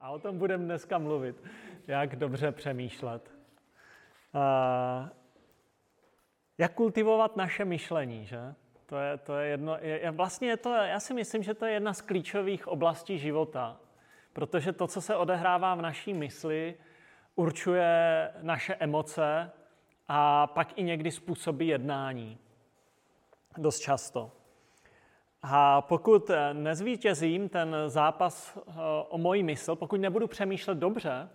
A o tom budeme dneska mluvit, jak dobře přemýšlet. Jak kultivovat naše myšlení, že? To je, to je jedno, je, vlastně je to, já si myslím, že to je jedna z klíčových oblastí života, protože to, co se odehrává v naší mysli, určuje naše emoce a pak i někdy způsobí jednání. Dost často. A pokud nezvítězím ten zápas eh, o moji mysl, pokud nebudu přemýšlet dobře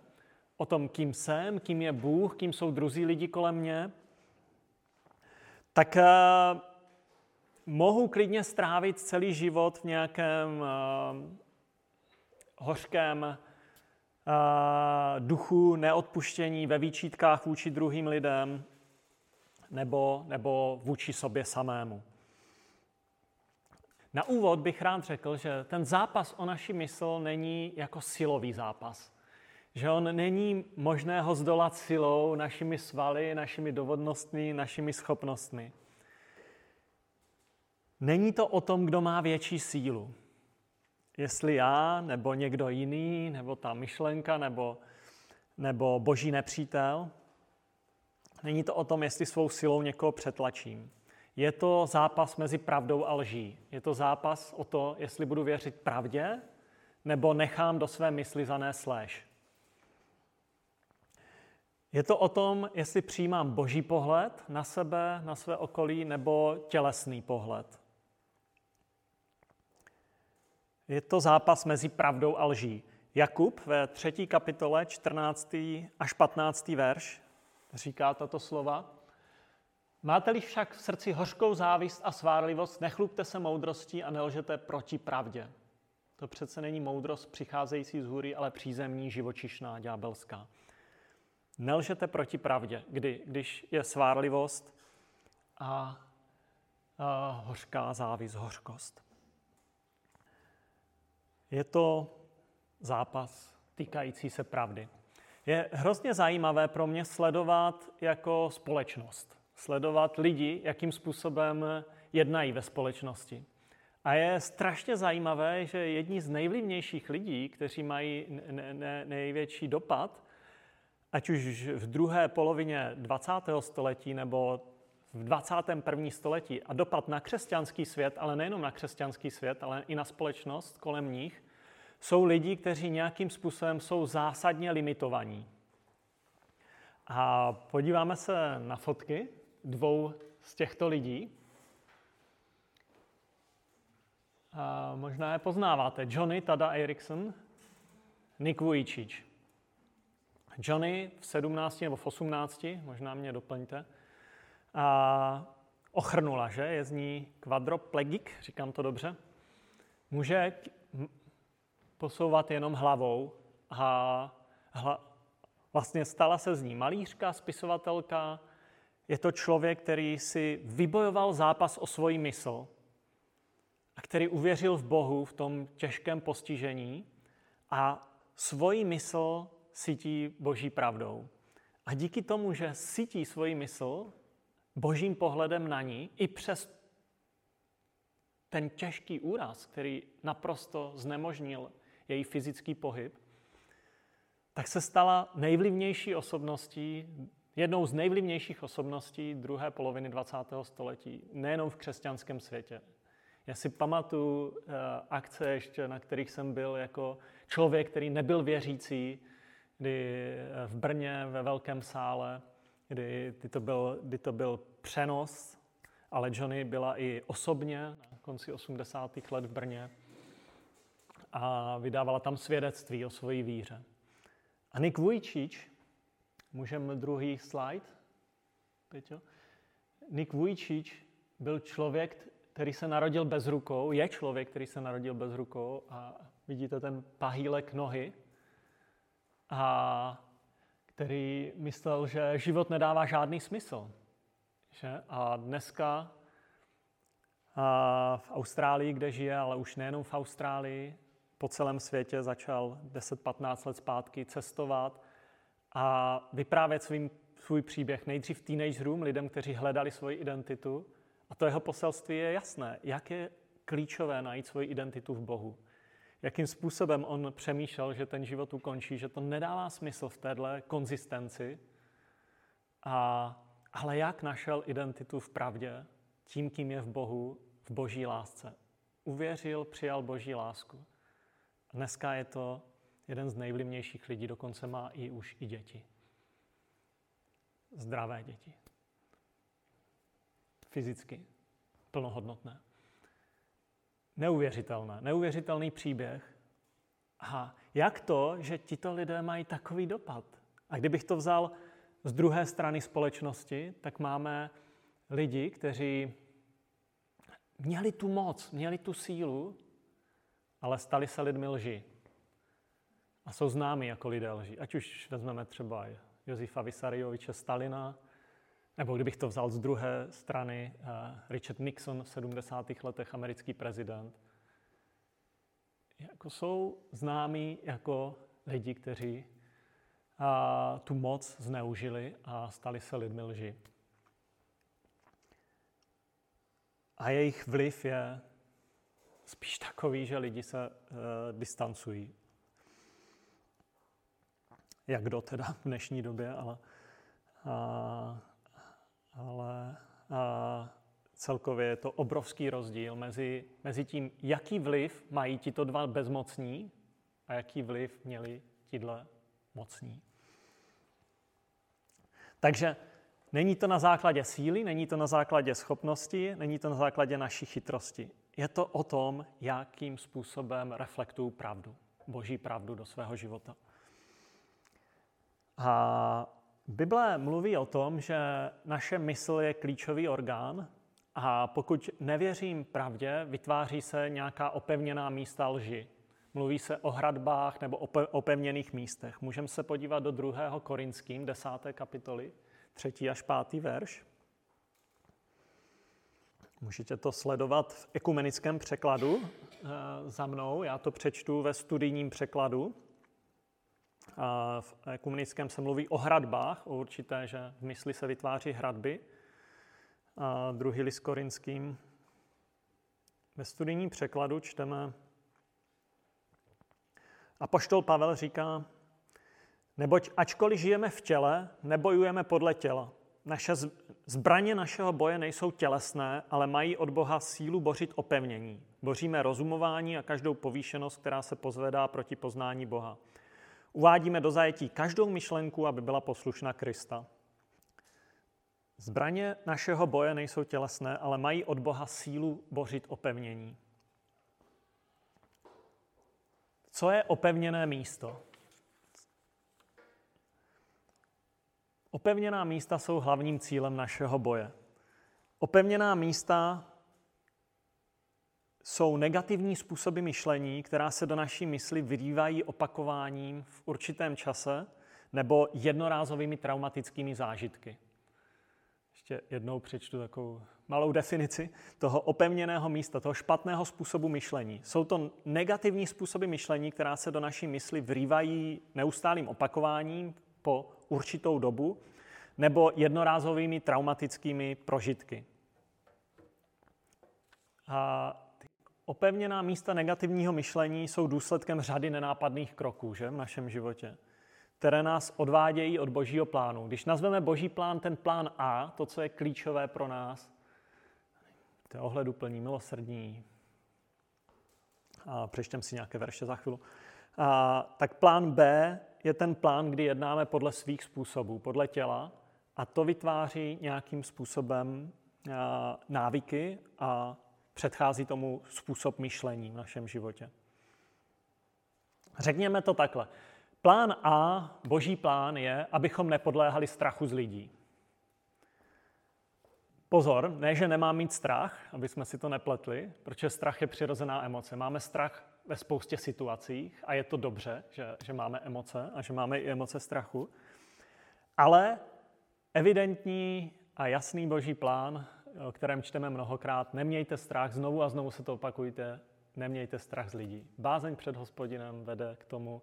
o tom, kým jsem, kým je Bůh, kým jsou druzí lidi kolem mě, tak eh, mohu klidně strávit celý život v nějakém hořkém duchu neodpuštění ve výčítkách vůči druhým lidem nebo, nebo vůči sobě samému. Na úvod bych rád řekl, že ten zápas o naši mysl není jako silový zápas. Že on není možné ho zdolat silou, našimi svaly, našimi dovodnostmi, našimi schopnostmi. Není to o tom, kdo má větší sílu. Jestli já, nebo někdo jiný, nebo ta myšlenka, nebo, nebo boží nepřítel. Není to o tom, jestli svou silou někoho přetlačím. Je to zápas mezi pravdou a lží. Je to zápas o to, jestli budu věřit pravdě, nebo nechám do své mysli zanést lež. Je to o tom, jestli přijímám boží pohled na sebe, na své okolí, nebo tělesný pohled. Je to zápas mezi pravdou a lží. Jakub ve třetí kapitole 14. až 15. verš říká tato slova. Máte-li však v srdci hořkou závist a svárlivost, nechlupte se moudrostí a nelžete proti pravdě. To přece není moudrost přicházející z hůry, ale přízemní, živočišná, ďábelská. Nelžete proti pravdě, kdy, když je svárlivost a, a hořká závist, hořkost. Je to zápas týkající se pravdy. Je hrozně zajímavé pro mě sledovat jako společnost. Sledovat lidi, jakým způsobem jednají ve společnosti. A je strašně zajímavé, že jedni z nejvlivnějších lidí, kteří mají největší dopad, ať už v druhé polovině 20. století nebo v 21. století a dopad na křesťanský svět, ale nejenom na křesťanský svět, ale i na společnost kolem nich, jsou lidi, kteří nějakým způsobem jsou zásadně limitovaní. A podíváme se na fotky dvou z těchto lidí. A možná je poznáváte. Johnny Tada Erickson, Nick Vujicic. Johnny v 17 nebo v 18, možná mě doplňte, a ochrnula, že? Je z ní kvadroplegik, říkám to dobře. Může posouvat jenom hlavou a hla, vlastně stala se z ní malířka, spisovatelka. Je to člověk, který si vybojoval zápas o svoji mysl a který uvěřil v Bohu v tom těžkém postižení a svoji mysl sítí boží pravdou. A díky tomu, že sítí svoji mysl božím pohledem na ní, i přes ten těžký úraz, který naprosto znemožnil její fyzický pohyb, tak se stala nejvlivnější osobností, jednou z nejvlivnějších osobností druhé poloviny 20. století, nejenom v křesťanském světě. Já si pamatuju uh, akce ještě, na kterých jsem byl jako člověk, který nebyl věřící, kdy eh, v Brně ve velkém sále, kdy, kdy, to, byl, kdy to byl přenos, ale Johnny byla i osobně na konci 80. let v Brně a vydávala tam svědectví o svojí víře. A Nick Vujčič, můžeme druhý slide, Peťo? Nick Vujčič byl člověk, který se narodil bez rukou, je člověk, který se narodil bez rukou a vidíte ten pahýlek nohy a který myslel, že život nedává žádný smysl. Že? A dneska a v Austrálii, kde žije, ale už nejenom v Austrálii, po celém světě začal 10-15 let zpátky cestovat a vyprávět svým, svůj příběh nejdřív teenagerům, lidem, kteří hledali svoji identitu. A to jeho poselství je jasné, jak je klíčové najít svoji identitu v Bohu. jakým způsobem on přemýšlel, že ten život ukončí, že to nedává smysl v téhle konzistenci. A, ale jak našel identitu v pravdě, tím, kým je v Bohu, v boží lásce. Uvěřil, přijal boží lásku. Dneska je to jeden z nejvlivnějších lidí, dokonce má i už i děti. Zdravé děti. Fyzicky. Plnohodnotné. Neuvěřitelné. Neuvěřitelný příběh. A jak to, že tito lidé mají takový dopad? A kdybych to vzal z druhé strany společnosti, tak máme lidi, kteří měli tu moc, měli tu sílu, ale stali se lidmi lži. A jsou známi jako lidé lži. Ať už vezmeme třeba Josefa Vysarioviče Stalina, nebo kdybych to vzal z druhé strany, uh, Richard Nixon v 70. letech, americký prezident. Jako jsou známí jako lidi, kteří uh, tu moc zneužili a stali se lidmi lži. A jejich vliv je spíš takový, že lidi se uh, distancují. Jak kdo teda v dnešní době, ale, uh, ale uh, celkově je to obrovský rozdíl mezi, mezi tím, jaký vliv mají tito dva bezmocní a jaký vliv měli tidle mocní. Takže Není to na základě síly, není to na základě schopnosti, není to na základě naší chytrosti. Je to o tom, jakým způsobem reflektují pravdu, boží pravdu do svého života. A Bible mluví o tom, že naše mysl je klíčový orgán a pokud nevěřím pravdě, vytváří se nějaká opevněná místa lži. Mluví se o hradbách nebo opevněných místech. Můžeme se podívat do 2. Korinským, 10. kapitoly třetí až pátý verš. Můžete to sledovat v ekumenickém překladu eh, za mnou. Já to přečtu ve studijním překladu. V ekumenickém se mluví o hradbách, o určité, že v mysli se vytváří hradby. A druhý list korinským. Ve studijním překladu čteme a poštol Pavel říká, Neboť ačkoliv žijeme v těle, nebojujeme podle těla. Naše zbraně našeho boje nejsou tělesné, ale mají od Boha sílu bořit opevnění. Boříme rozumování a každou povýšenost, která se pozvedá proti poznání Boha. Uvádíme do zajetí každou myšlenku, aby byla poslušná Krista. Zbraně našeho boje nejsou tělesné, ale mají od Boha sílu bořit opevnění. Co je opevněné místo? Opevněná místa jsou hlavním cílem našeho boje. Opevněná místa jsou negativní způsoby myšlení, která se do naší mysli vyrývají opakováním v určitém čase nebo jednorázovými traumatickými zážitky. Ještě jednou přečtu takovou malou definici toho opevněného místa, toho špatného způsobu myšlení. Jsou to negativní způsoby myšlení, která se do naší mysli vrývají neustálým opakováním po určitou dobu nebo jednorázovými traumatickými prožitky. A opevněná místa negativního myšlení jsou důsledkem řady nenápadných kroků že, v našem životě, které nás odvádějí od božího plánu. Když nazveme boží plán ten plán A, to, co je klíčové pro nás, to je ohleduplný, milosrdní, a přečtem si nějaké verše za chvíli, a, tak plán B je ten plán, kdy jednáme podle svých způsobů, podle těla, a to vytváří nějakým způsobem návyky a předchází tomu způsob myšlení v našem životě. Řekněme to takhle. Plán A, boží plán je, abychom nepodléhali strachu z lidí. Pozor, ne, že nemám mít strach, aby jsme si to nepletli, protože strach je přirozená emoce. Máme strach ve spoustě situacích a je to dobře, že, že máme emoce a že máme i emoce strachu. Ale evidentní a jasný boží plán, o kterém čteme mnohokrát, nemějte strach, znovu a znovu se to opakujte, nemějte strach z lidí. Bázeň před hospodinem vede k tomu,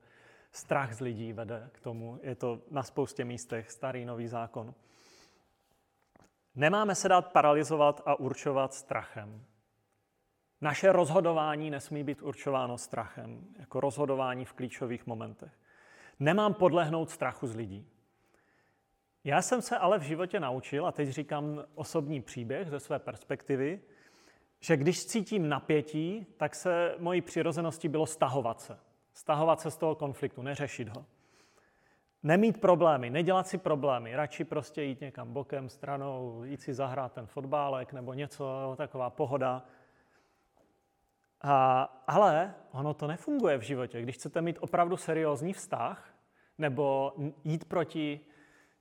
strach z lidí vede k tomu, je to na spoustě místech starý nový zákon. Nemáme se dát paralizovat a určovat strachem. Naše rozhodování nesmí být určováno strachem, jako rozhodování v klíčových momentech. Nemám podlehnout strachu z lidí. Já jsem se ale v životě naučil, a teď říkám osobní příběh ze své perspektivy, že když cítím napětí, tak se mojí přirozeností bylo stahovat se. Stahovat se z toho konfliktu, neřešit ho. Nemít problémy, nedělat si problémy, radši prostě jít někam bokem, stranou, jít si zahrát ten fotbálek nebo něco, taková pohoda. A, ale ono to nefunguje v životě. Když chcete mít opravdu seriózní vztah nebo jít proti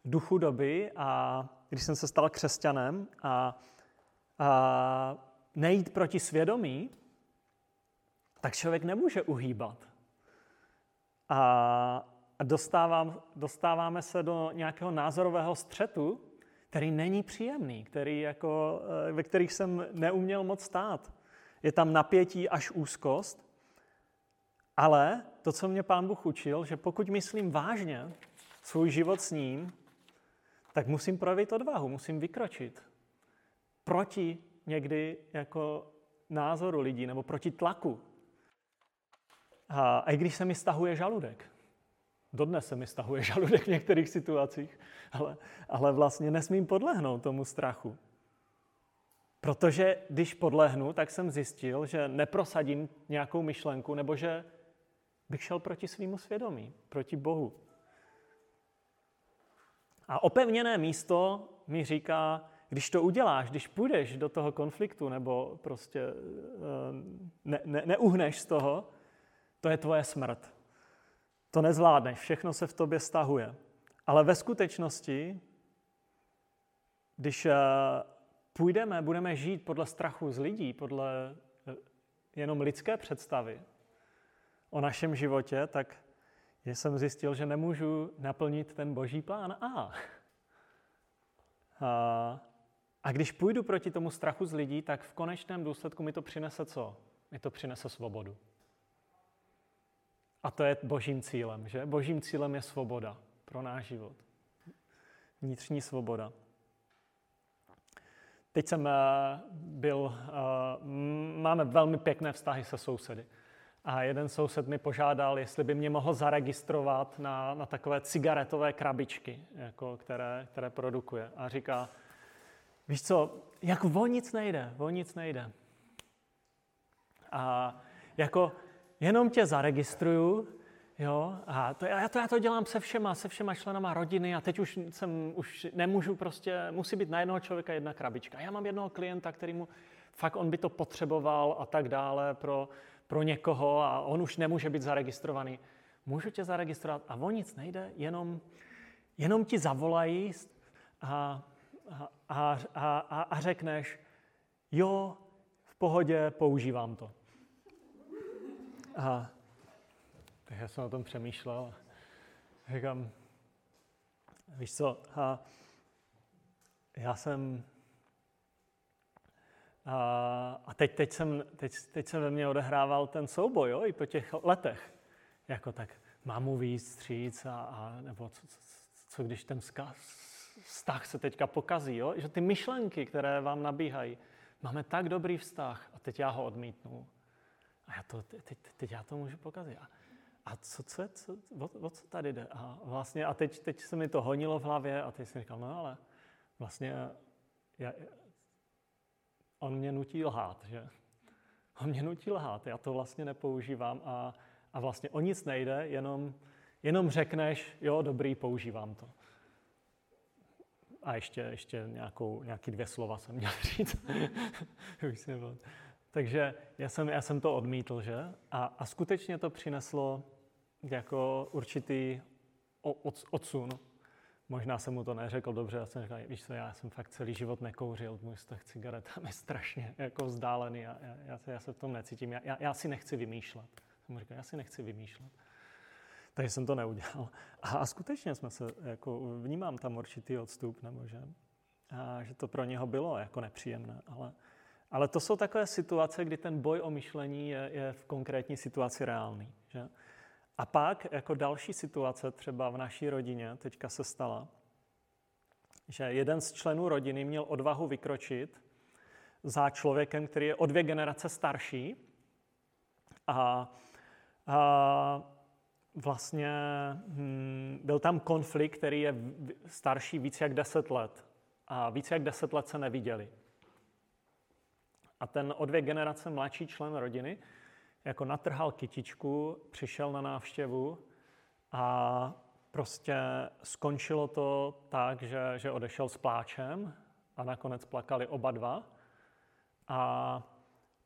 duchu doby a když jsem se stal křesťanem a, a nejít proti svědomí, tak člověk nemůže uhýbat. A, dostávám, dostáváme se do nějakého názorového střetu, který není příjemný, který jako, eh, ve kterých jsem neuměl moc stát. Je tam napětí až úzkost, ale to, co mě pán Bůh učil, že pokud myslím vážně svůj život s ním, tak musím projevit odvahu, musím vykročit proti někdy jako názoru lidí nebo proti tlaku. A, a i když se mi stahuje žaludek, dodnes se mi stahuje žaludek v některých situacích, ale, ale vlastně nesmím podlehnout tomu strachu. Protože když podlehnu, tak jsem zjistil, že neprosadím nějakou myšlenku nebo že bych šel proti svýmu svědomí, proti Bohu. A opevněné místo mi říká, když to uděláš, když půjdeš do toho konfliktu nebo prostě eh, ne, ne, neuhneš z toho, to je tvoje smrt. To nezvládneš, všechno se v tobě stahuje. Ale ve skutečnosti, když eh, půjdeme, budeme žít podle strachu z lidí, podle eh, jenom lidské představy o našem životě, tak jsem zjistil, že nemůžu naplnit ten boží plán A. A, a když půjdu proti tomu strachu z lidí, tak v konečném důsledku mi to přinese co? Mi to přinese svobodu. A to je božím cílem, že? Božím cílem je svoboda pro náš život. Vnitřní svoboda. Teď jsem eh, byl, eh, máme velmi pěkné vztahy se sousedy. A jeden soused mi požádal, jestli by mě mohl zaregistrovat na, na takové cigaretové krabičky, jako které, které produkuje. A říká, víš co, jako o nic nejde, o nic nejde. A jako jenom tě zaregistruju, jo, a to, já, to, já to dělám se všema, se všema členama rodiny a teď už jsem, už nemůžu prostě, musí být na jednoho člověka jedna krabička. Já mám jednoho klienta, který mu fakt on by to potřeboval a tak dále pro, pro někoho a on už nemůže být zaregistrovaný. Můžu tě zaregistrovat a o nic nejde, jenom, jenom ti zavolají a, a, a, a, a řekneš, jo, v pohodě, používám to. A tak já jsem o tom přemýšlel. Říkám, víš co, a já jsem a, a teď, teď, jsem, teď, teď jsem ve mně odehrával ten souboj, jo, i po těch letech. Jako tak, mám mu víc stříc a, a nebo co, co, co když ten vztah se teďka pokazí, jo? že ty myšlenky, které vám nabíhají, máme tak dobrý vztah a teď já ho odmítnu. A já to, teď, teď já to můžu pokazit. A, a co, co, co, o, o co tady jde? A vlastně, a teď, teď se mi to honilo v hlavě a teď jsem říkal, no ale vlastně já, on mě nutí lhát, že? On mě nutí lhát, já to vlastně nepoužívám a, a vlastně o nic nejde, jenom, jenom řekneš, jo, dobrý, používám to. A ještě, ještě nějakou, nějaký dvě slova jsem měl říct. Takže já jsem, já jsem to odmítl, že? A, a skutečně to přineslo jako určitý odsun Možná jsem mu to neřekl dobře, já jsem říkal, víš co, já jsem fakt celý život nekouřil, můj vztah cigaretám je strašně jako vzdálený, já, já, já, se, já se v tom necítím, já, já, já si nechci vymýšlet. Jsem mu říkal, já si nechci vymýšlet. Takže jsem to neudělal. A, a skutečně jsme se, jako vnímám tam určitý odstup, nebo že, a, že to pro něho bylo jako nepříjemné, ale, ale to jsou takové situace, kdy ten boj o myšlení je, je v konkrétní situaci reálný. Že? A pak jako další situace třeba v naší rodině teďka se stala, že jeden z členů rodiny měl odvahu vykročit za člověkem, který je o dvě generace starší. A, a vlastně hm, byl tam konflikt, který je starší víc jak deset let. A víc jak deset let se neviděli. A ten o dvě generace mladší člen rodiny jako natrhal kytičku, přišel na návštěvu a prostě skončilo to tak, že, že odešel s pláčem a nakonec plakali oba dva. A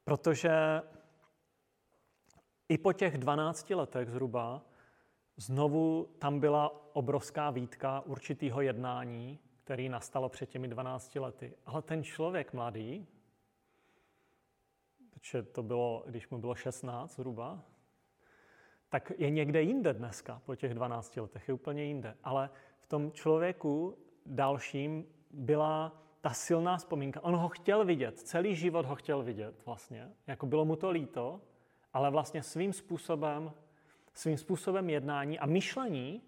protože i po těch 12 letech zhruba znovu tam byla obrovská výtka určitého jednání, který nastalo před těmi 12 lety. Ale ten člověk mladý, protože to bylo, když mu bylo 16 zhruba, tak je někde jinde dneska, po těch 12 letech, je úplně jinde. Ale v tom člověku dalším byla ta silná vzpomínka. On ho chtěl vidět, celý život ho chtěl vidět vlastně. Jako bylo mu to líto, ale vlastně svým způsobem, svým způsobem jednání a myšlení,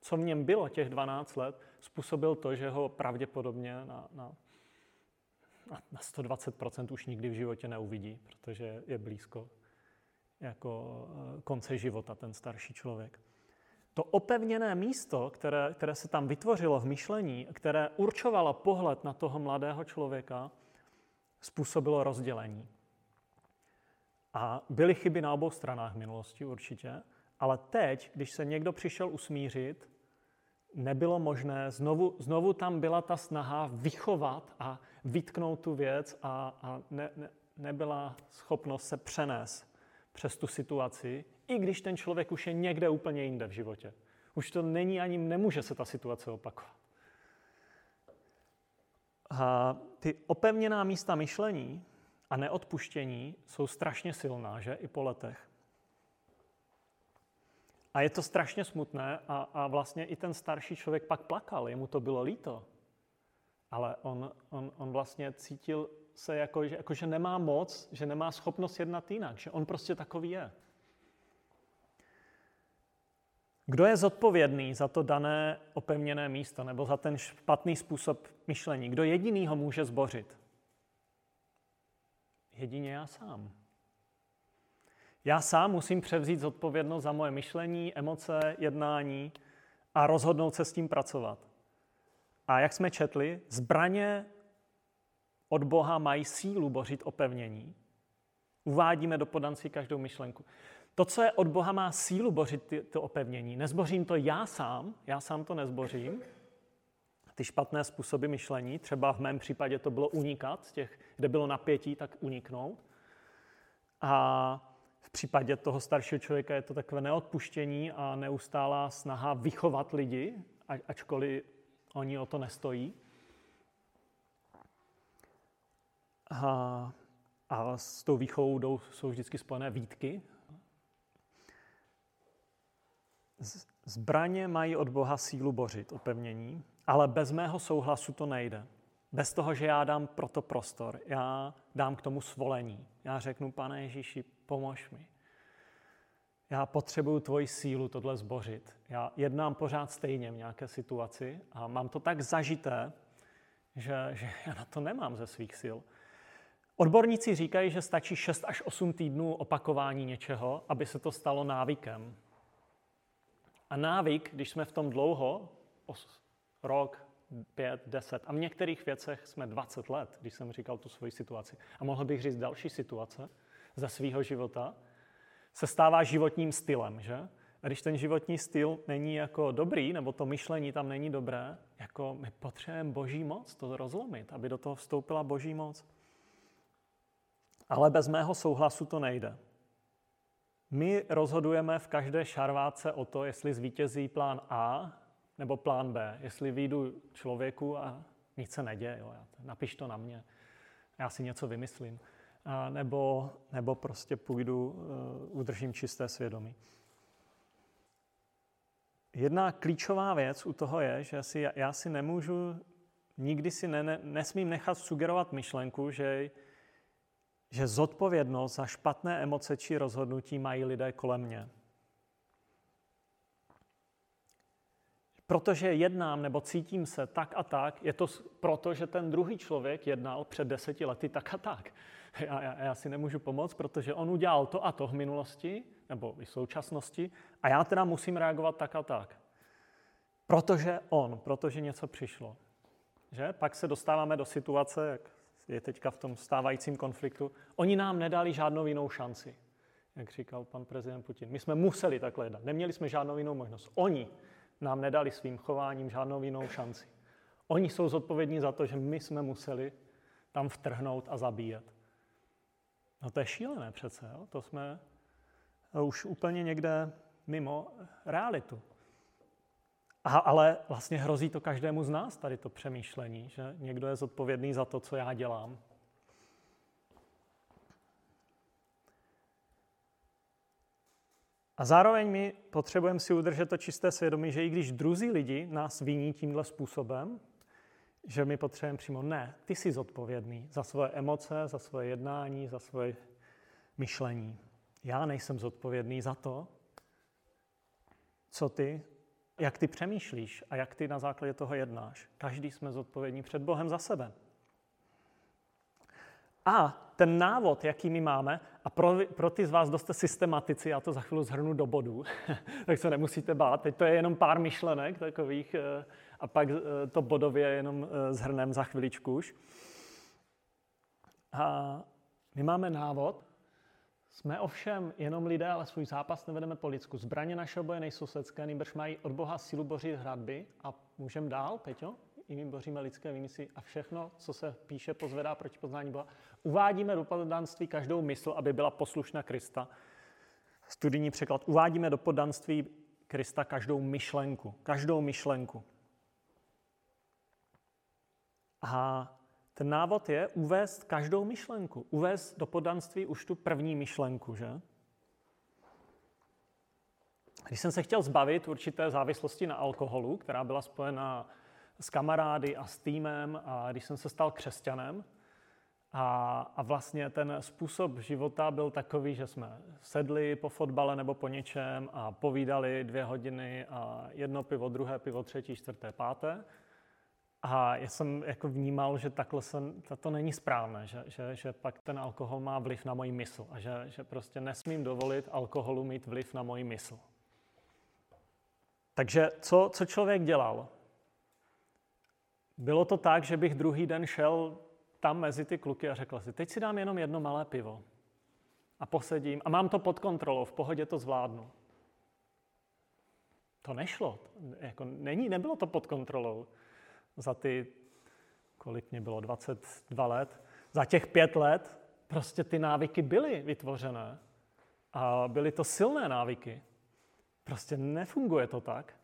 co v něm bylo těch 12 let, způsobil to, že ho pravděpodobně na, na, na 120% už nikdy v životě neuvidí, protože je blízko jako eh, konce života ten starší člověk. To opevněné místo, které, které se tam vytvořilo v myšlení, které určovalo pohled na toho mladého člověka, způsobilo rozdělení. A byly chyby na obou stranách v minulosti určitě, ale teď, když se někdo přišel usmířit, nebylo možné, znovu, znovu tam byla ta snaha vychovat a vytknout tu věc a, a ne, ne, nebyla schopnost se přenést přes tu situaci, i když ten člověk už je někde úplně jinde v životě. Už to není ani, nemůže se ta situace opakovat. A ty opevněná místa myšlení a neodpuštění jsou strašně silná, že? I po letech. A je to strašně smutné a, a vlastně i ten starší člověk pak plakal, jemu to bylo líto. Ale on, on, on vlastně cítil se jako, že, jako, že nemá moc, že nemá schopnost jednat jinak, že on prostě takový je. Kdo je zodpovědný za to dané opevněné místo nebo za ten špatný způsob myšlení? Kdo jediný ho může zbořit? Jedině já sám. Já sám musím převzít zodpovědnost za moje myšlení, emoce, jednání a rozhodnout se s tím pracovat. A jak jsme četli, zbraně od Boha mají sílu bořit opevnění. Uvádíme do podancí každou myšlenku. To, co je od Boha, má sílu bořit ty, to opevnění. Nezbořím to já sám, já sám to nezbořím. Ty špatné způsoby myšlení, třeba v mém případě to bylo unikat, z těch, kde bylo napětí, tak uniknout. A v případě toho staršího člověka je to takové neodpuštění a neustálá snaha vychovat lidi, ačkoliv oni o to nestojí. A, a s tou výchovou jdou, jsou vždycky spojené výtky. Zbraně mají od Boha sílu bořit, opevnění, ale bez mého souhlasu to nejde. Bez toho, že já dám proto prostor, já dám k tomu svolení. Já řeknu, pane Ježíši, pomož mi. Já potřebuju tvoji sílu tohle zbořit. Já jednám pořád stejně v nějaké situaci a mám to tak zažité, že, že já na to nemám ze svých sil. Odborníci říkají, že stačí 6 až 8 týdnů opakování něčeho, aby se to stalo návykem. A návyk, když jsme v tom dlouho, rok, pět, deset, a v některých věcech jsme 20 let, když jsem říkal tu svoji situaci, a mohl bych říct další situace ze svého života, se stává životním stylem, že? A když ten životní styl není jako dobrý, nebo to myšlení tam není dobré, jako my potřebujeme boží moc to rozlomit, aby do toho vstoupila boží moc. Ale bez mého souhlasu to nejde. My rozhodujeme v každé šarváce o to, jestli zvítězí plán A nebo plán B. Jestli výjdu člověku a nic se neděje, jo, napiš to na mě, já si něco vymyslím. A nebo, nebo prostě půjdu, uh, udržím čisté svědomí. Jedna klíčová věc u toho je, že si, já si nemůžu, nikdy si ne, ne, nesmím nechat sugerovat myšlenku, že že zodpovědnost za špatné emoce či rozhodnutí mají lidé kolem mě. protože jednám nebo cítím se tak a tak, je to proto, že ten druhý člověk jednal před deseti lety tak a tak. Já, já, já si nemůžu pomoct, protože on udělal to a to v minulosti, nebo i v současnosti, a já teda musím reagovat tak a tak. Protože on, protože něco přišlo. Že? Pak se dostáváme do situace, jak je teďka v tom stávajícím konfliktu. Oni nám nedali žádnou jinou šanci, jak říkal pan prezident Putin. My jsme museli takhle jednat. Neměli jsme žádnou jinou možnost. Oni nám nedali svým chováním žádnou jinou šanci. Oni jsou zodpovědní za to, že my jsme museli tam vtrhnout a zabíjet. No to je šílené přece, jo? to jsme už úplně někde mimo realitu. A, ale vlastně hrozí to každému z nás, tady to přemýšlení, že někdo je zodpovědný za to, co já dělám. A zároveň my potřebujeme si udržet to čisté svědomí, že i když druzí lidi nás viní tímhle způsobem, že my potřebujeme přímo, ne, ty jsi zodpovědný za svoje emoce, za svoje jednání, za svoje myšlení. Já nejsem zodpovědný za to, co ty, jak ty přemýšlíš a jak ty na základě toho jednáš. Každý jsme zodpovědní před Bohem za sebe. A ten návod, jaký my máme, a pro, pro ty z vás, kdo jste systematici, já to za chvíli zhrnu do bodů, tak se nemusíte bát. Teď to je jenom pár myšlenek takových eh, a pak eh, to bodově jenom eh, zhrnem za chviličku už. A my máme návod, jsme ovšem jenom lidé, ale svůj zápas nevedeme po lidsku. Zbraně našeho boje nejsou světské, nýbrž mají od Boha sílu boří hradby. A můžeme dál, Peťo? I my boříme lidské výmysly a všechno, co se píše, pozvedá proti poznání Boha. Uvádíme do poddanství každou mysl, aby byla poslušna Krista. Studijní překlad. Uvádíme do poddanství Krista každou myšlenku. Každou myšlenku. A ten návod je uvést každou myšlenku. Uvést do podanství už tu první myšlenku, že? Když jsem se chtěl zbavit určité závislosti na alkoholu, která byla spojena s kamarády a s týmem, a když jsem se stal křesťanem, a, a vlastně ten způsob života byl takový, že jsme sedli po fotbale nebo po něčem a povídali dvě hodiny a jedno pivo, druhé pivo, třetí, čtvrté, páté. A já jsem jako vnímal, že takhle se, to není správné, že, že, že pak ten alkohol má vliv na moji mysl a že, že prostě nesmím dovolit alkoholu mít vliv na moji mysl. Takže co, co člověk dělal? Bylo to tak, že bych druhý den šel tam mezi ty kluky a řekl si, teď si dám jenom jedno malé pivo a posedím a mám to pod kontrolou, v pohodě to zvládnu. To nešlo, jako není, nebylo to pod kontrolou za ty, kolik mě bylo, 22 let, za těch pět let prostě ty návyky byly vytvořené. A byly to silné návyky. Prostě nefunguje to tak.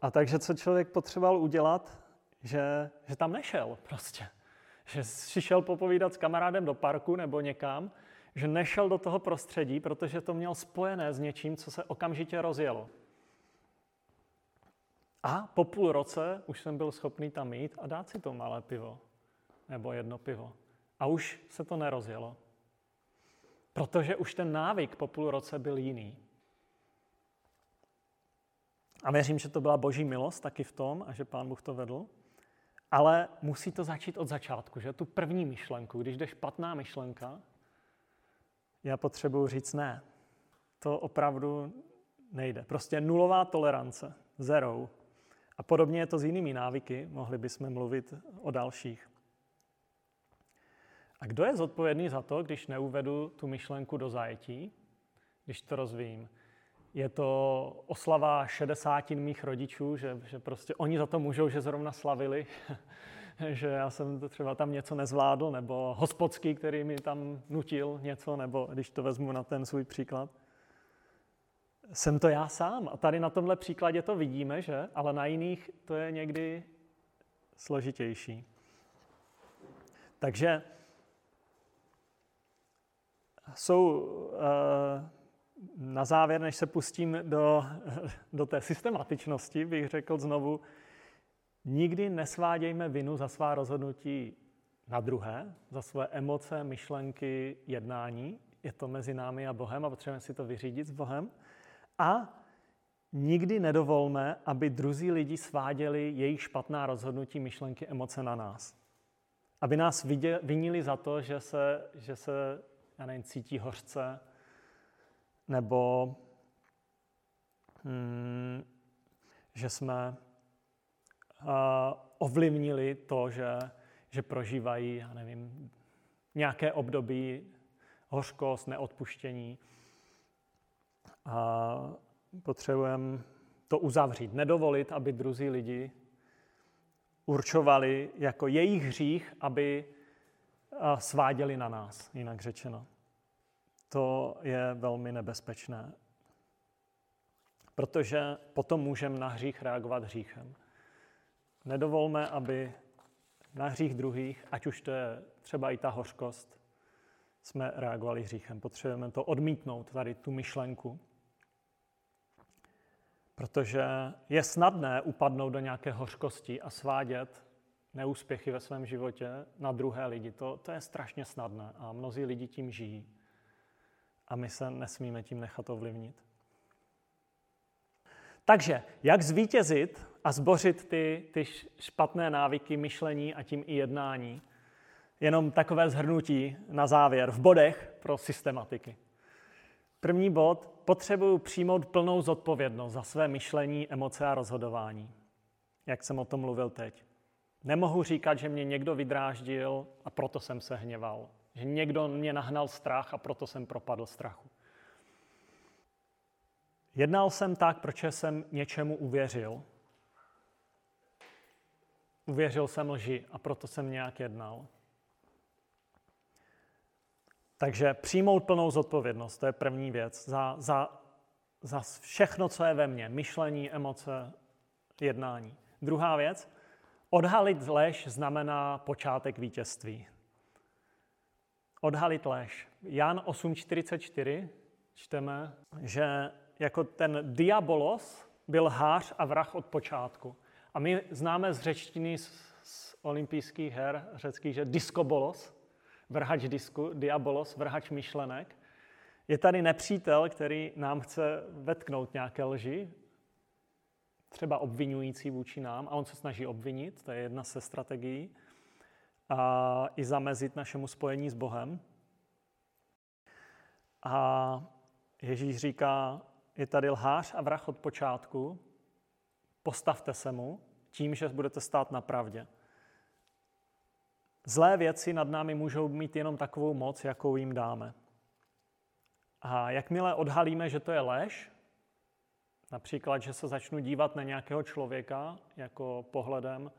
A takže co člověk potřeboval udělat, že, že tam nešel prostě. Že si šel popovídat s kamarádem do parku nebo někam, že nešel do toho prostředí, protože to měl spojené s něčím, co se okamžitě rozjelo. A po půl roce už jsem byl schopný tam mít a dát si to malé pivo. Nebo jedno pivo. A už se to nerozjelo. Protože už ten návyk po půl roce byl jiný. A věřím, že to byla boží milost taky v tom a že pán Bůh to vedl. Ale musí to začít od začátku, že tu první myšlenku, když jde špatná myšlenka, já potřebuji říct ne. To opravdu nejde. Prostě nulová tolerance, zero. A podobně je to s jinými návyky, mohli bychom mluvit o dalších. A kdo je zodpovědný za to, když neuvedu tu myšlenku do zajetí, když to rozvíjím? Je to oslava 60 mých rodičů, že, že prostě oni za to můžou, že zrovna slavili, že já jsem to třeba tam něco nezvládl, nebo hospodský, který mi tam nutil něco, nebo když to vezmu na ten svůj příklad jsem to já sám. A tady na tomhle příkladě to vidíme, že? Ale na jiných to je někdy složitější. Takže jsou eh, na závěr, než se pustím do, do té systematičnosti, bych řekl znovu, nikdy nesvádějme vinu za svá rozhodnutí na druhé, za své emoce, myšlenky, jednání. Je to mezi námi a Bohem a potřebujeme si to vyřídit s Bohem. A nikdy nedovolme, aby druzí lidi sváděli jejich špatná rozhodnutí, myšlenky, emoce na nás. Aby nás vinili za to, že se, že se já nevím, cítí hořce, nebo hmm, že jsme uh, ovlivnili to, že, že prožívají, já nevím, nějaké období hořkost, neodpuštění. A potřebujeme to uzavřít, nedovolit, aby druzí lidi určovali jako jejich hřích, aby sváděli na nás, jinak řečeno. To je velmi nebezpečné, protože potom můžeme na hřích reagovat hříchem. Nedovolme, aby na hřích druhých, ať už to je třeba i ta hořkost, jsme reagovali hříchem. Potřebujeme to odmítnout, tady tu myšlenku. Protože je snadné upadnout do nějaké hořkosti a svádět neúspěchy ve svém životě na druhé lidi. To, to je strašně snadné a mnozí lidi tím žijí. A my se nesmíme tím nechat ovlivnit. Takže, jak zvítězit a zbořit ty, ty špatné návyky myšlení a tím i jednání? Jenom takové zhrnutí na závěr v bodech pro systematiky. První bod, potřebuju přijmout plnou zodpovědnost za své myšlení, emoce a rozhodování. Jak jsem o tom mluvil teď. Nemohu říkat, že mě někdo vydráždil a proto jsem se hněval. Že někdo mě nahnal strach a proto jsem propadl strachu. Jednal jsem tak, protože jsem něčemu uvěřil. Uvěřil jsem lži a proto jsem nějak jednal. Takže přijmout plnou zodpovědnost, to je první věc, za, za, za všechno, co je ve mně, myšlení, emoce, jednání. Druhá věc, odhalit lež znamená počátek vítězství. Odhalit lež. Jan 8.44 čteme, že jako ten diabolos byl hář a vrah od počátku. A my známe z řečtiny z, z olympijských her řeckých, že diskobolos, vrhač disku, diabolos, vrhač myšlenek. Je tady nepřítel, který nám chce vetknout nějaké lži, třeba obvinující vůči nám, a on se snaží obvinit, to je jedna ze strategií, a i zamezit našemu spojení s Bohem. A Ježíš říká, je tady lhář a vrah od počátku, postavte se mu tím, že budete stát na pravdě. Zlé věci nad námi můžou mít jenom takovou moc, jakou jim dáme. A jakmile odhalíme, že to je lež, například, že se začnu dívat na nějakého člověka jako pohledem,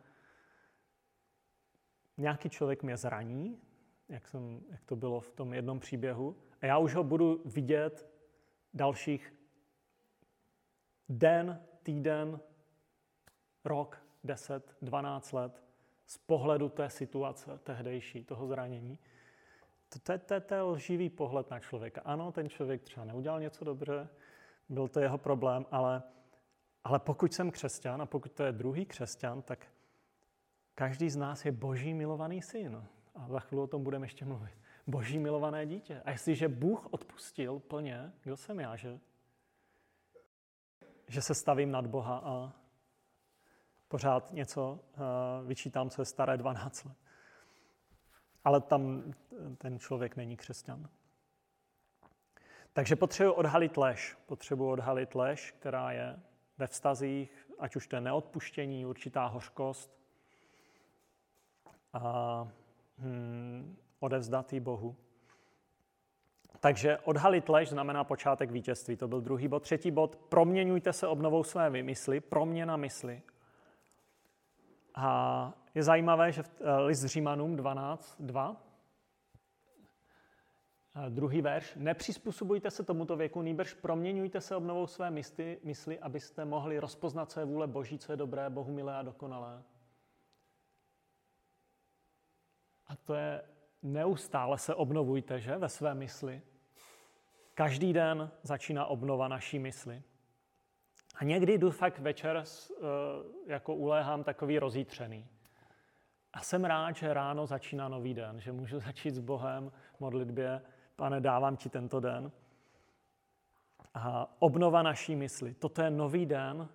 nějaký člověk mě zraní, jak, jsem, jak to bylo v tom jednom příběhu, a já už ho budu vidět dalších den, týden, rok, 10, 12 let z pohledu té situace tehdejší, toho zranění. To, to, to, to je lživý pohled na člověka. Ano, ten člověk třeba neudělal něco dobře, byl to jeho problém, ale, ale pokud jsem křesťan a pokud to je druhý křesťan, tak každý z nás je boží milovaný syn. A za chvíli o tom budeme ještě mluvit. Boží milované dítě. A jestliže Bůh odpustil plně, kdo jsem já, že, že se stavím nad Boha a pořád něco uh, vyčítám, co je staré 12 let. Ale tam ten člověk není křesťan. Takže potřebuji odhalit lež. Potřebuji odhalit lež, která je ve vztazích, ať už to je neodpuštění, určitá hořkost a hmm, odevzdat Bohu. Takže odhalit lež znamená počátek vítězství. To byl druhý bod. Třetí bod, proměňujte se obnovou své vymysly, proměna mysli. A je zajímavé, že eh, list Římanům 12.2, eh, druhý verš, nepřizpůsobujte se tomuto věku, nýbrž proměňujte se obnovou své mysli, mysli, abyste mohli rozpoznat, co je vůle Boží, co je dobré, Bohu milé a dokonalé. A to je neustále se obnovujte, že, ve své mysli. Každý den začíná obnova naší mysli. A někdy jdu fakt večer, eh, jako uléhám takový rozítřený. A jsem rád, že ráno začíná nový den, že můžu začít s Bohem v modlitbě, pane, dávám ti tento den. A obnova naší mysli. Toto je nový den,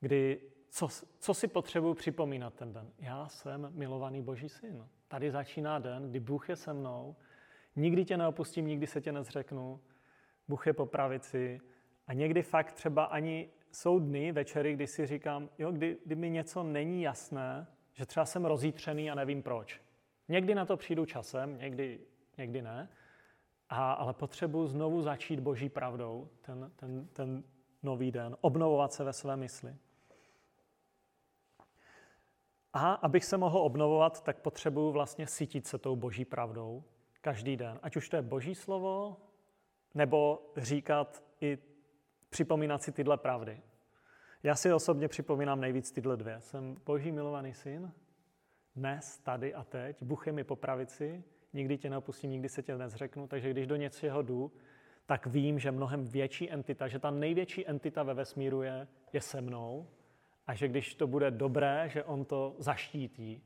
kdy co, co si potřebuji připomínat ten den? Já jsem milovaný Boží syn. Tady začíná den, kdy Bůh je se mnou, nikdy tě neopustím, nikdy se tě nezřeknu, Bůh je po pravici a někdy fakt třeba ani jsou dny, večery, kdy si říkám, jo, kdy, kdy mi něco není jasné, že třeba jsem rozítřený a nevím proč. Někdy na to přijdu časem, někdy, někdy ne, a, ale potřebuji znovu začít boží pravdou ten, ten, ten nový den, obnovovat se ve své mysli. A abych se mohl obnovovat, tak potřebuji vlastně sytit se tou boží pravdou každý den. Ať už to je boží slovo, nebo říkat i připomínat si tyhle pravdy. Já si osobně připomínám nejvíc tyhle dvě. Jsem boží milovaný syn, dnes, tady a teď. Bůh je mi po pravici, nikdy tě neopustím, nikdy se tě nezřeknu, takže když do něčeho jdu, tak vím, že mnohem větší entita, že ta největší entita ve vesmíru je, je se mnou a že když to bude dobré, že on to zaštítí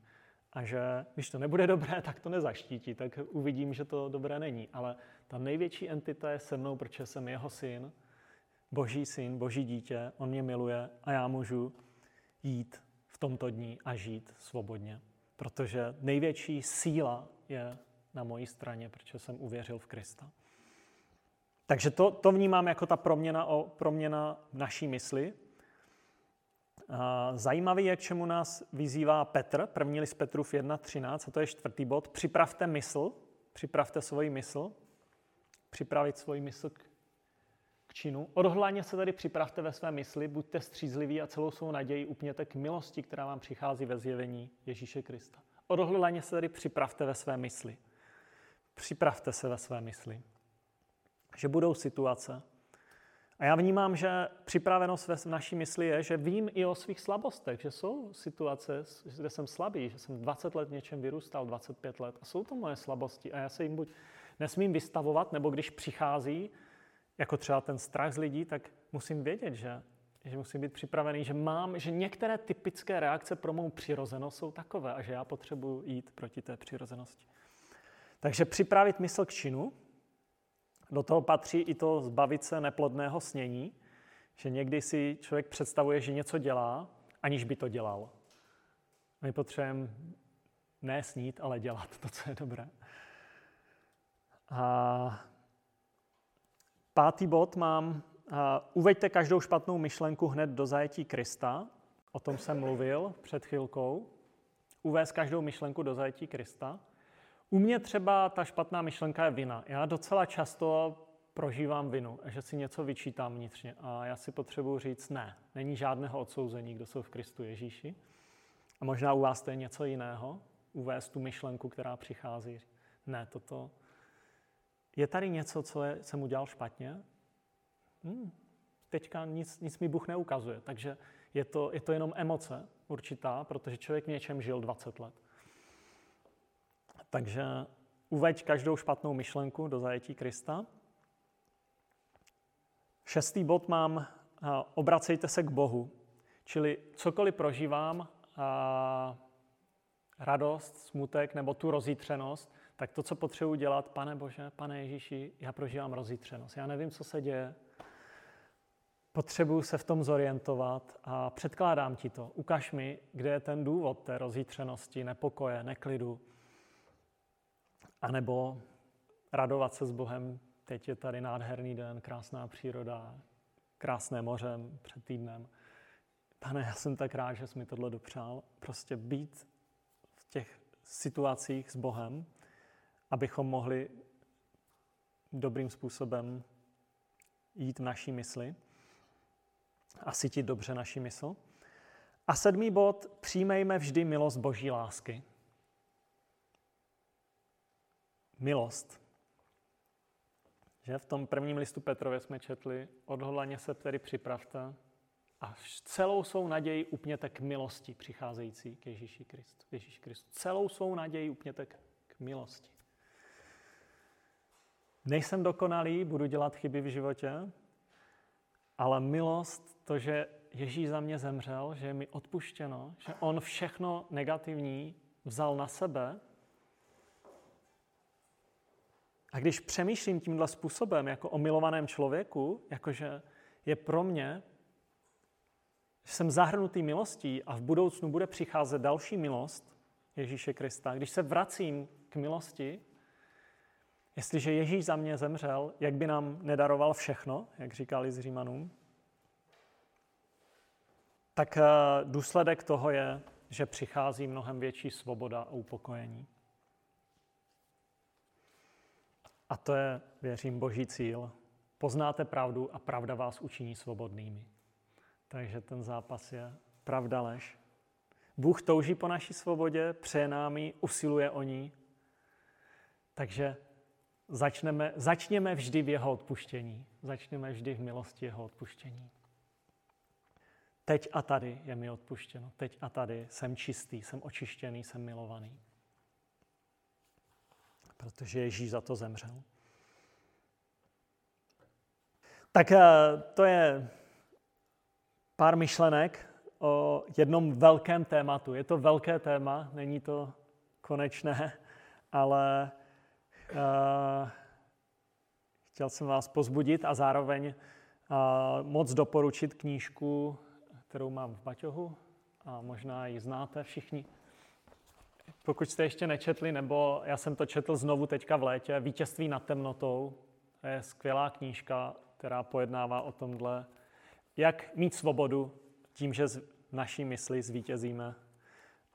a že když to nebude dobré, tak to nezaštítí, tak uvidím, že to dobré není. Ale ta největší entita je se mnou, protože jsem jeho syn, boží syn, boží dítě, on mě miluje a já můžu jít v tomto dní a žít svobodně. Protože největší síla je na mojí straně, protože jsem uvěřil v Krista. Takže to, to vnímám jako ta proměna, o, proměna naší mysli. Zajímavý je, k čemu nás vyzývá Petr, první list Petrův 1.13, a to je čtvrtý bod. Připravte mysl, připravte svoji mysl, připravit svoji mysl k, k činu. Odhodlaně se tady připravte ve své mysli, buďte střízliví a celou svou naději upněte k milosti, která vám přichází ve zjevení Ježíše Krista. Odhodlaně se tady připravte ve své mysli. Připravte se ve své mysli, že budou situace, a já vnímám, že připravenost v naší mysli je, že vím i o svých slabostech, že jsou situace, kde jsem slabý, že jsem 20 let něčem vyrůstal, 25 let a jsou to moje slabosti a já se jim buď nesmím vystavovat, nebo když přichází, jako třeba ten strach z lidí, tak musím vědět, že, že musím být připravený, že mám, že některé typické reakce pro mou přirozenost jsou takové a že já potřebuji jít proti té přirozenosti. Takže připravit mysl k činu, do toho patří i to zbavit se neplodného snění, že někdy si člověk představuje, že něco dělá, aniž by to dělal. My potřebujeme ne snít, ale dělat to, co je dobré. A pátý bod mám, uveďte každou špatnou myšlenku hned do zajetí Krista. O tom jsem mluvil před chvilkou. Uvést každou myšlenku do zajetí Krista. U mě třeba ta špatná myšlenka je vina. Já docela často prožívám vinu, že si něco vyčítám vnitřně a já si potřebuji říct ne, není žádného odsouzení, kdo jsou v Kristu Ježíši. A možná u vás to je něco jiného, uvést tu myšlenku, která přichází. Ne, toto. Je tady něco, co je, jsem udělal špatně? Hmm, teďka nic, nic mi Bůh neukazuje, takže je to, je to jenom emoce určitá, protože člověk něčem žil 20 let. Takže uveď každou špatnou myšlenku do zajetí Krista. Šestý bod mám, obracejte se k Bohu. Čili cokoliv prožívám, a radost, smutek nebo tu rozítřenost, tak to, co potřebuji dělat, pane Bože, pane Ježíši, já prožívám rozítřenost. Já nevím, co se děje. Potřebuji se v tom zorientovat a předkládám ti to. Ukaž mi, kde je ten důvod té rozítřenosti, nepokoje, neklidu. A nebo radovat se s Bohem. Teď je tady nádherný den, krásná příroda, krásné moře před týdnem. Pane, já jsem tak rád, že jsi mi tohle dopřál. Prostě být v těch situacích s Bohem, abychom mohli dobrým způsobem jít v naší mysli a cítit dobře naši mysl. A sedmý bod, přijmejme vždy milost Boží lásky. milost. Že v tom prvním listu Petrově jsme četli, odhodlaně se tedy připravte a celou svou naději upněte k milosti přicházející k Ježíši Kristu. Ježíš Kristu. Celou svou naději upněte k, k milosti. Nejsem dokonalý, budu dělat chyby v životě, ale milost, to, že Ježíš za mě zemřel, že je mi odpuštěno, že on všechno negativní vzal na sebe. A když přemýšlím tímhle způsobem jako o milovaném člověku, jakože je pro mě, že jsem zahrnutý milostí a v budoucnu bude přicházet další milost Ježíše Krista, když se vracím k milosti, jestliže Ježíš za mě zemřel, jak by nám nedaroval všechno, jak říkali z Římanům, tak eh, důsledek toho je, že přichází mnohem větší svoboda a upokojení. A to je, věřím, boží cíl. Poznáte pravdu a pravda vás učiní svobodnými. Takže ten zápas je pravda lež. Bůh touží po naší svobodě, přeje nám ji, usiluje o ní. Takže začneme, začněme vždy v jeho odpuštění. Začněme vždy v milosti jeho odpuštění. Teď a tady je mi odpuštěno. Teď a tady jsem čistý, jsem očištěný, jsem milovaný. Protože Ježíš za to zemřel. Tak eh, to je pár myšlenek o jednom velkém tématu. Je to velké téma, není to konečné, ale uh, chtěl jsem vás pozbudit a zároveň uh, moc doporučit knížku, kterou mám v Baťohu a možná ji znáte všichni. Pokud jste ještě nečetli, nebo já jsem to četl znovu teďka v létě, Vítězství nad temnotou, to je skvělá knížka, která pojednává o tomhle, jak mít svobodu tím, že v naší mysli zvítězíme.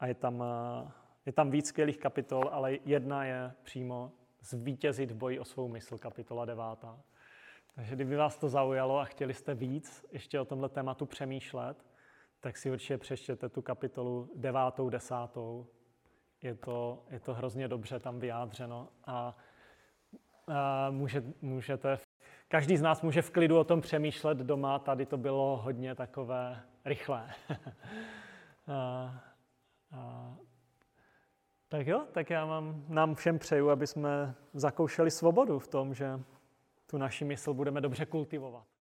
A je tam, eh, je tam víc skvělých kapitol, ale jedna je přímo zvítězit v boji o svou mysl, kapitola devátá. Takže kdyby vás to zaujalo a chtěli jste víc ještě o tomhle tématu přemýšlet, tak si určitě přečtěte tu kapitolu devátou, desátou. Je to, je to hrozně dobře tam vyjádřeno a, a může, můžete Každý z nás může v klidu o tom přemýšlet doma, tady to bylo hodně takové rychlé. a, a, tak jo, tak já vám, nám všem přeju, aby jsme zakoušeli svobodu v tom, že tu naši mysl budeme dobře kultivovat.